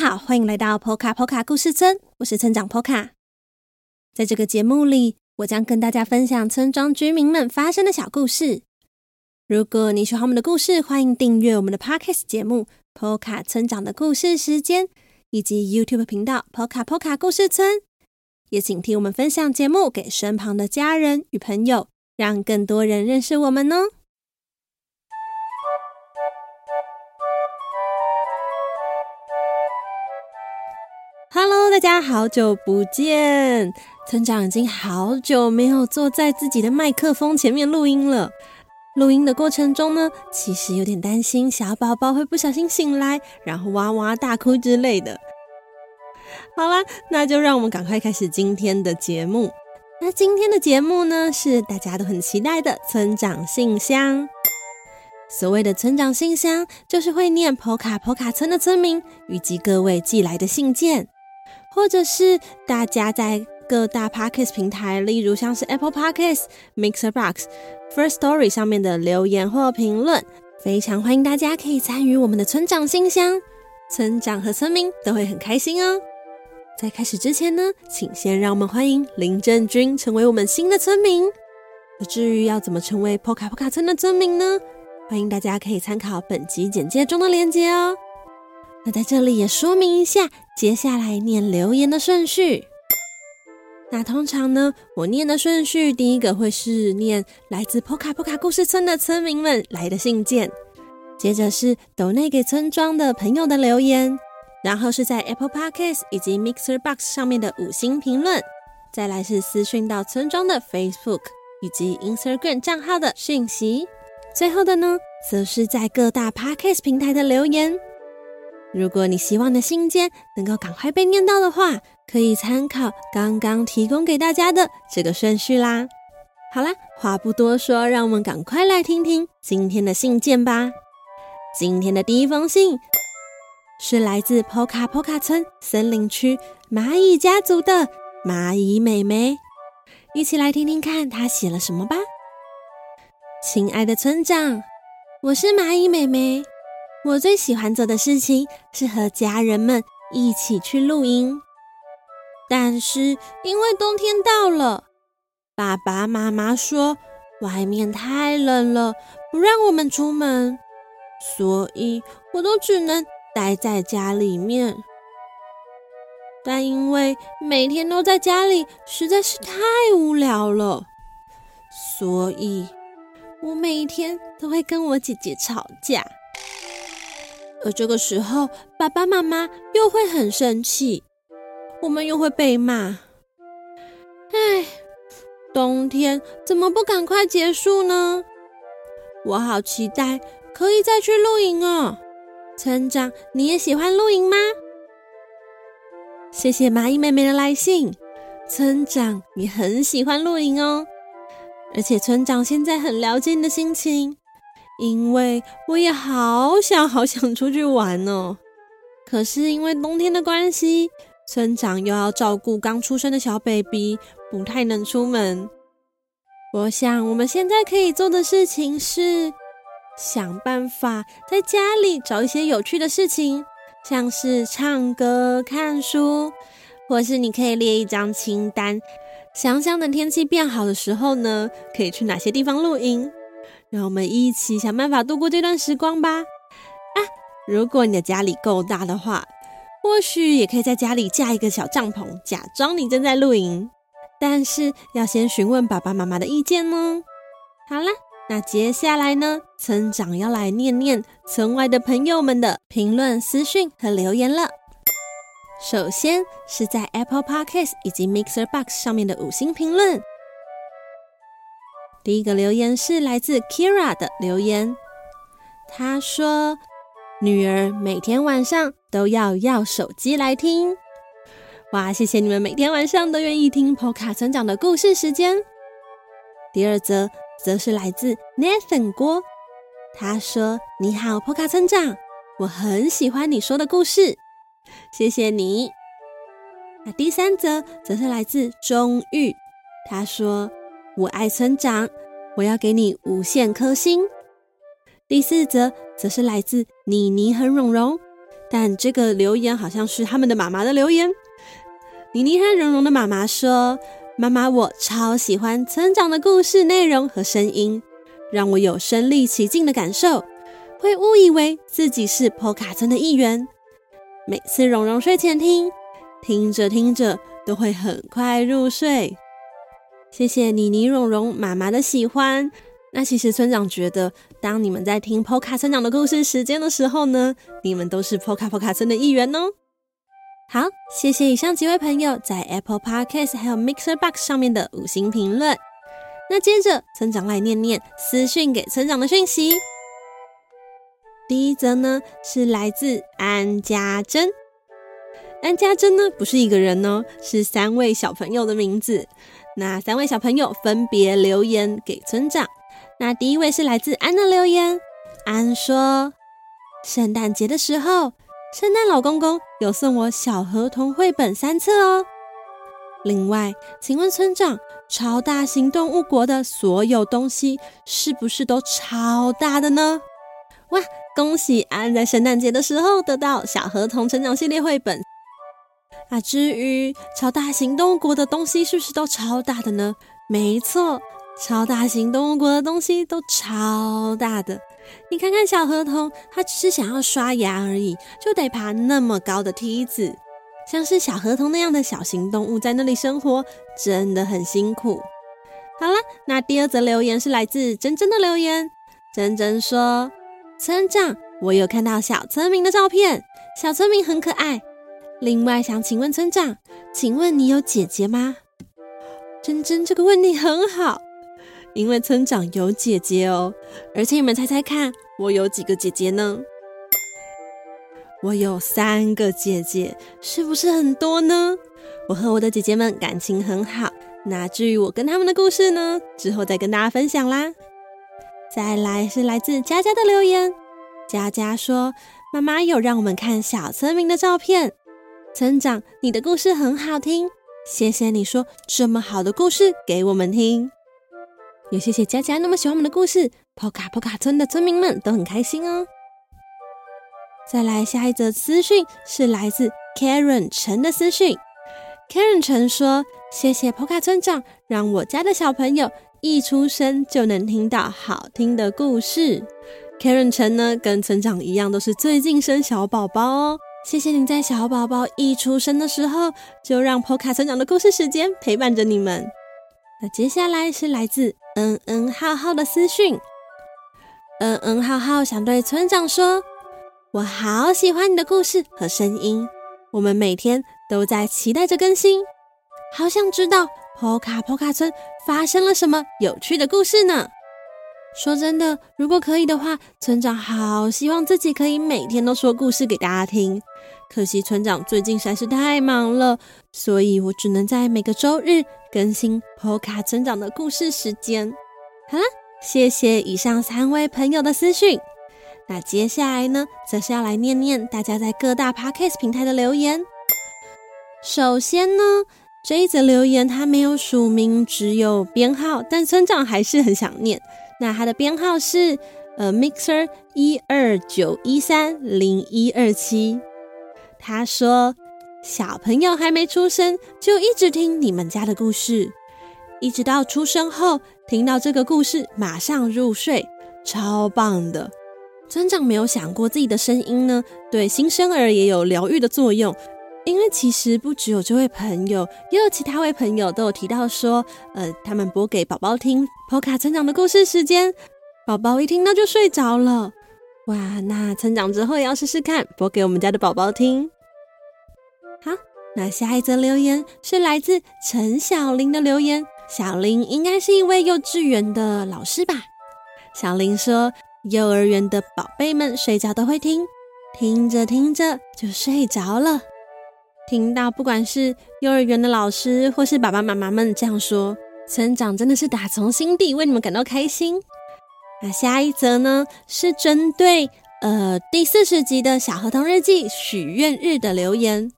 好，欢迎来到 Poka Poka 故事村，我是村长 Poka。在这个节目里，我将跟大家分享村庄居民们发生的小故事。如果你喜欢我们的故事，欢迎订阅我们的 Podcast 节目《Poka 村长的故事时间》，以及 YouTube 频道 Poka Poka 故事村。也请替我们分享节目给身旁的家人与朋友，让更多人认识我们哦。大家好久不见！村长已经好久没有坐在自己的麦克风前面录音了。录音的过程中呢，其实有点担心小宝宝会不小心醒来，然后哇哇大哭之类的。好啦，那就让我们赶快开始今天的节目。那今天的节目呢，是大家都很期待的村长信箱。所谓的村长信箱，就是会念普卡普卡村的村民以及各位寄来的信件。或者是大家在各大 podcast 平台，例如像是 Apple Podcast、Mixer Box、First Story 上面的留言或评论，非常欢迎大家可以参与我们的村长信箱，村长和村民都会很开心哦。在开始之前呢，请先让我们欢迎林正军成为我们新的村民。至于要怎么成为 Poka Poka 村的村民呢？欢迎大家可以参考本集简介中的链接哦。那在这里也说明一下，接下来念留言的顺序。那通常呢，我念的顺序，第一个会是念来自 Poka Poka 故事村的村民们来的信件，接着是抖内给村庄的朋友的留言，然后是在 Apple Podcast 以及 Mixer Box 上面的五星评论，再来是私讯到村庄的 Facebook 以及 Instagram 账号的讯息，最后的呢，则是在各大 Podcast 平台的留言。如果你希望的信件能够赶快被念到的话，可以参考刚刚提供给大家的这个顺序啦。好啦，话不多说，让我们赶快来听听今天的信件吧。今天的第一封信是来自 Poka Poka 村森林区蚂蚁家族的蚂蚁妹妹，一起来听听看她写了什么吧。亲爱的村长，我是蚂蚁妹妹。我最喜欢做的事情是和家人们一起去露营，但是因为冬天到了，爸爸妈妈说外面太冷了，不让我们出门，所以我都只能待在家里面。但因为每天都在家里实在是太无聊了，所以我每一天都会跟我姐姐吵架。而这个时候，爸爸妈妈又会很生气，我们又会被骂。唉，冬天怎么不赶快结束呢？我好期待可以再去露营哦。村长，你也喜欢露营吗？谢谢蚂蚁妹妹的来信，村长你很喜欢露营哦。而且村长现在很了解你的心情。因为我也好想好想出去玩哦，可是因为冬天的关系，村长又要照顾刚出生的小 baby，不太能出门。我想我们现在可以做的事情是想办法在家里找一些有趣的事情，像是唱歌、看书，或是你可以列一张清单，想想等天气变好的时候呢，可以去哪些地方露营。让我们一起想办法度过这段时光吧！啊，如果你的家里够大的话，或许也可以在家里架一个小帐篷，假装你正在露营。但是要先询问爸爸妈妈的意见哦。好啦，那接下来呢，村长要来念念村外的朋友们的评论、私讯和留言了。首先是在 Apple Podcast 以及 Mixer Box 上面的五星评论。第一个留言是来自 Kira 的留言，他说：“女儿每天晚上都要要手机来听。”哇，谢谢你们每天晚上都愿意听 Poka 村长的故事时间。第二则则是来自 Nathan 郭，他说：“你好，Poka 村长，我很喜欢你说的故事，谢谢你。”那第三则则是来自钟玉，他说。我爱村长，我要给你无限颗星。第四则则是来自妮妮和蓉蓉，但这个留言好像是他们的妈妈的留言。妮妮和蓉蓉的妈妈说：“妈妈，我超喜欢村长的故事内容和声音，让我有身临其境的感受，会误以为自己是坡卡村的一员。每次蓉蓉睡前听，听着听着都会很快入睡。谢谢妮妮、蓉蓉妈妈的喜欢。那其实村长觉得，当你们在听 Poka 村长的故事时间的时候呢，你们都是坡卡坡卡村的一员哦。”好，谢谢以上几位朋友在 Apple Podcast 还有 Mixer Box 上面的五星评论。那接着村长来念念私讯给村长的讯息。第一则呢是来自安家珍，安家珍呢不是一个人哦，是三位小朋友的名字。那三位小朋友分别留言给村长。那第一位是来自安的留言，安说：圣诞节的时候。圣诞老公公有送我小河童绘本三册哦。另外，请问村长，超大型动物国的所有东西是不是都超大的呢？哇，恭喜安在圣诞节的时候得到小河童成长系列绘本。啊，至于超大型动物国的东西是不是都超大的呢？没错，超大型动物国的东西都超大的。你看看小河童，他只是想要刷牙而已，就得爬那么高的梯子。像是小河童那样的小型动物在那里生活，真的很辛苦。好了，那第二则留言是来自珍珍的留言。珍珍说：“村长，我有看到小村民的照片，小村民很可爱。另外想请问村长，请问你有姐姐吗？”珍珍这个问题很好。因为村长有姐姐哦，而且你们猜猜看，我有几个姐姐呢？我有三个姐姐，是不是很多呢？我和我的姐姐们感情很好。那至于我跟他们的故事呢，之后再跟大家分享啦。再来是来自佳佳的留言，佳佳说：“妈妈有让我们看小村民的照片，村长，你的故事很好听，谢谢你说这么好的故事给我们听。”也谢谢佳佳那么喜欢我们的故事，波卡波卡村的村民们都很开心哦。再来下一则私讯是来自 Karen 陈的私讯，Karen 陈说：“谢谢波卡村长，让我家的小朋友一出生就能听到好听的故事。”Karen 陈呢，跟村长一样，都是最近生小宝宝哦。谢谢您在小宝宝一出生的时候，就让波卡村长的故事时间陪伴着你们。那接下来是来自。嗯嗯，浩浩的私讯。嗯嗯，浩浩想对村长说：“我好喜欢你的故事和声音，我们每天都在期待着更新，好想知道波卡波卡村发生了什么有趣的故事呢？”说真的，如果可以的话，村长好希望自己可以每天都说故事给大家听。可惜村长最近实在是太忙了，所以我只能在每个周日更新波卡村长的故事时间。好了，谢谢以上三位朋友的私讯。那接下来呢，则是要来念念大家在各大 podcast 平台的留言。首先呢，这一则留言它没有署名，只有编号，但村长还是很想念。那它的编号是呃 mixer 一二九一三零一二七。他说：“小朋友还没出生，就一直听你们家的故事，一直到出生后听到这个故事，马上入睡，超棒的。”村长没有想过自己的声音呢，对新生儿也有疗愈的作用。因为其实不只有这位朋友，也有其他位朋友都有提到说，呃，他们播给宝宝听波卡村长的故事时间，宝宝一听到就睡着了。哇，那成长之后也要试试看，播给我们家的宝宝听。好，那下一则留言是来自陈小玲的留言。小玲应该是一位幼稚园的老师吧？小玲说，幼儿园的宝贝们睡觉都会听，听着听着就睡着了。听到不管是幼儿园的老师或是爸爸妈妈们这样说，村长真的是打从心底为你们感到开心。那下一则呢，是针对呃第四十集的小河童日记许愿日的留言，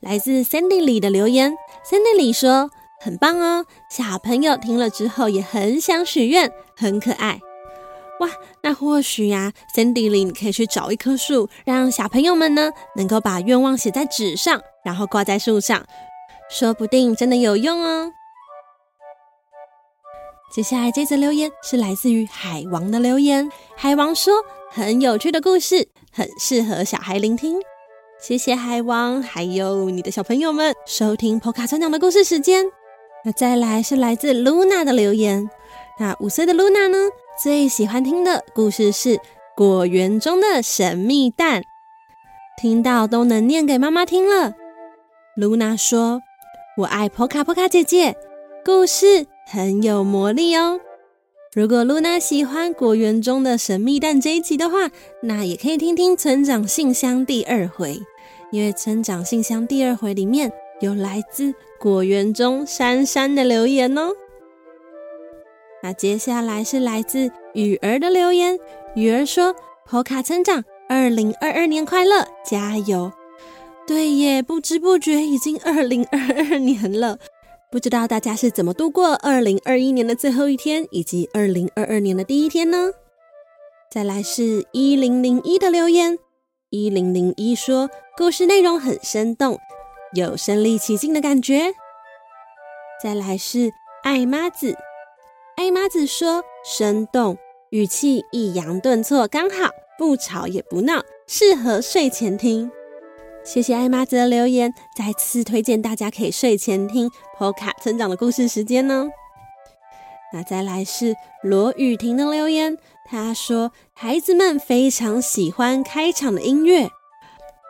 来自 Sandy 里的留言。Sandy 里说很棒哦，小朋友听了之后也很想许愿，很可爱。哇，那或许呀，Cindy 你可以去找一棵树，让小朋友们呢能够把愿望写在纸上，然后挂在树上，说不定真的有用哦。接下来这则留言是来自于海王的留言，海王说很有趣的故事，很适合小孩聆听。谢谢海王，还有你的小朋友们收听 p o 村长的故事时间。那再来是来自 Luna 的留言，那五岁的 Luna 呢？最喜欢听的故事是《果园中的神秘蛋》，听到都能念给妈妈听了。露娜说：“我爱波卡波卡姐姐，故事很有魔力哦。”如果露娜喜欢《果园中的神秘蛋》这一集的话，那也可以听听村长信箱第二回，因为村长信箱第二回里面有来自果园中珊珊的留言哦。那接下来是来自雨儿的留言。雨儿说：“普卡村长，二零二二年快乐，加油！”对耶，不知不觉已经二零二二年了。不知道大家是怎么度过二零二一年的最后一天，以及二零二二年的第一天呢？再来是一零零一的留言。一零零一说：“故事内容很生动，有身临其境的感觉。”再来是爱妈子。爱妈子说：“生动，语气抑扬顿挫，刚好不吵也不闹，适合睡前听。”谢谢艾妈子的留言，再次推荐大家可以睡前听《波卡成长的故事》时间呢。那再来是罗雨婷的留言，她说：“孩子们非常喜欢开场的音乐。”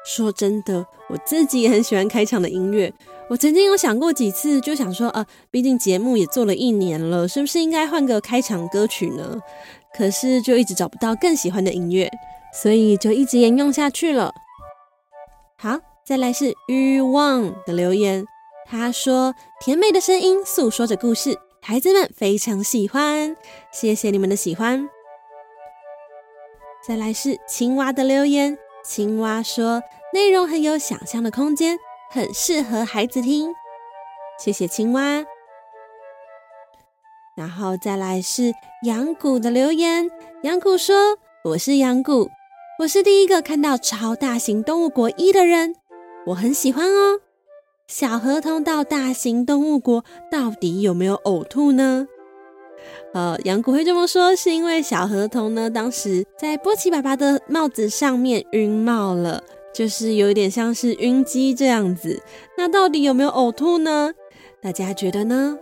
说真的，我自己也很喜欢开场的音乐。我曾经有想过几次，就想说，呃，毕竟节目也做了一年了，是不是应该换个开场歌曲呢？可是就一直找不到更喜欢的音乐，所以就一直沿用下去了。好，再来是欲望的留言，他说：“甜美的声音诉说着故事，孩子们非常喜欢，谢谢你们的喜欢。”再来是青蛙的留言，青蛙说：“内容很有想象的空间。”很适合孩子听，谢谢青蛙。然后再来是羊谷的留言，羊谷说：“我是羊谷，我是第一个看到超大型动物国一的人，我很喜欢哦。”小河童到大型动物国到底有没有呕吐呢？呃，杨谷会这么说，是因为小河童呢当时在波奇爸爸的帽子上面晕帽了。就是有一点像是晕机这样子，那到底有没有呕吐呢？大家觉得呢？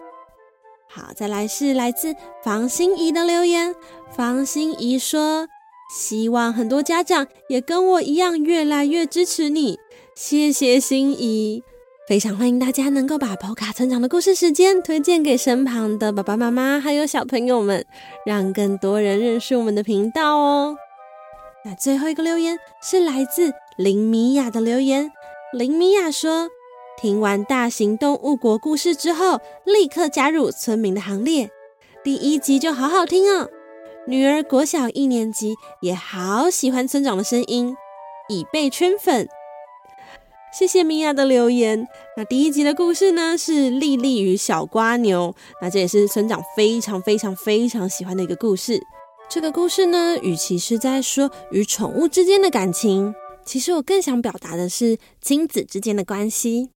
好，再来是来自房心怡的留言。房心怡说：“希望很多家长也跟我一样，越来越支持你。”谢谢心怡，非常欢迎大家能够把宝卡成长的故事时间推荐给身旁的爸爸妈妈还有小朋友们，让更多人认识我们的频道哦。那最后一个留言是来自。林米雅的留言，林米雅说：“听完大型动物国故事之后，立刻加入村民的行列。第一集就好好听哦。女儿国小一年级也好喜欢村长的声音，已被圈粉。谢谢米娅的留言。那第一集的故事呢，是莉莉与小瓜牛。那这也是村长非常非常非常喜欢的一个故事。这个故事呢，与其是在说与宠物之间的感情。”其实我更想表达的是亲子之间的关系，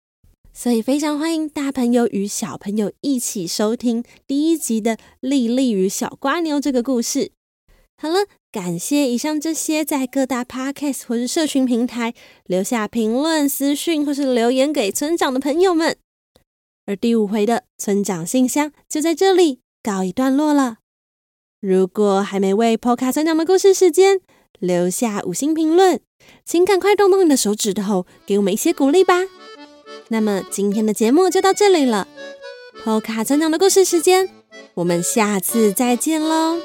所以非常欢迎大朋友与小朋友一起收听第一集的《莉莉与小瓜牛》这个故事。好了，感谢以上这些在各大 podcast 或是社群平台留下评论、私讯或是留言给村长的朋友们。而第五回的村长信箱就在这里告一段落了。如果还没为 p o 村长的故事时间留下五星评论，请赶快动动你的手指头，给我们一些鼓励吧。那么今天的节目就到这里了，托卡成长的故事时间，我们下次再见喽。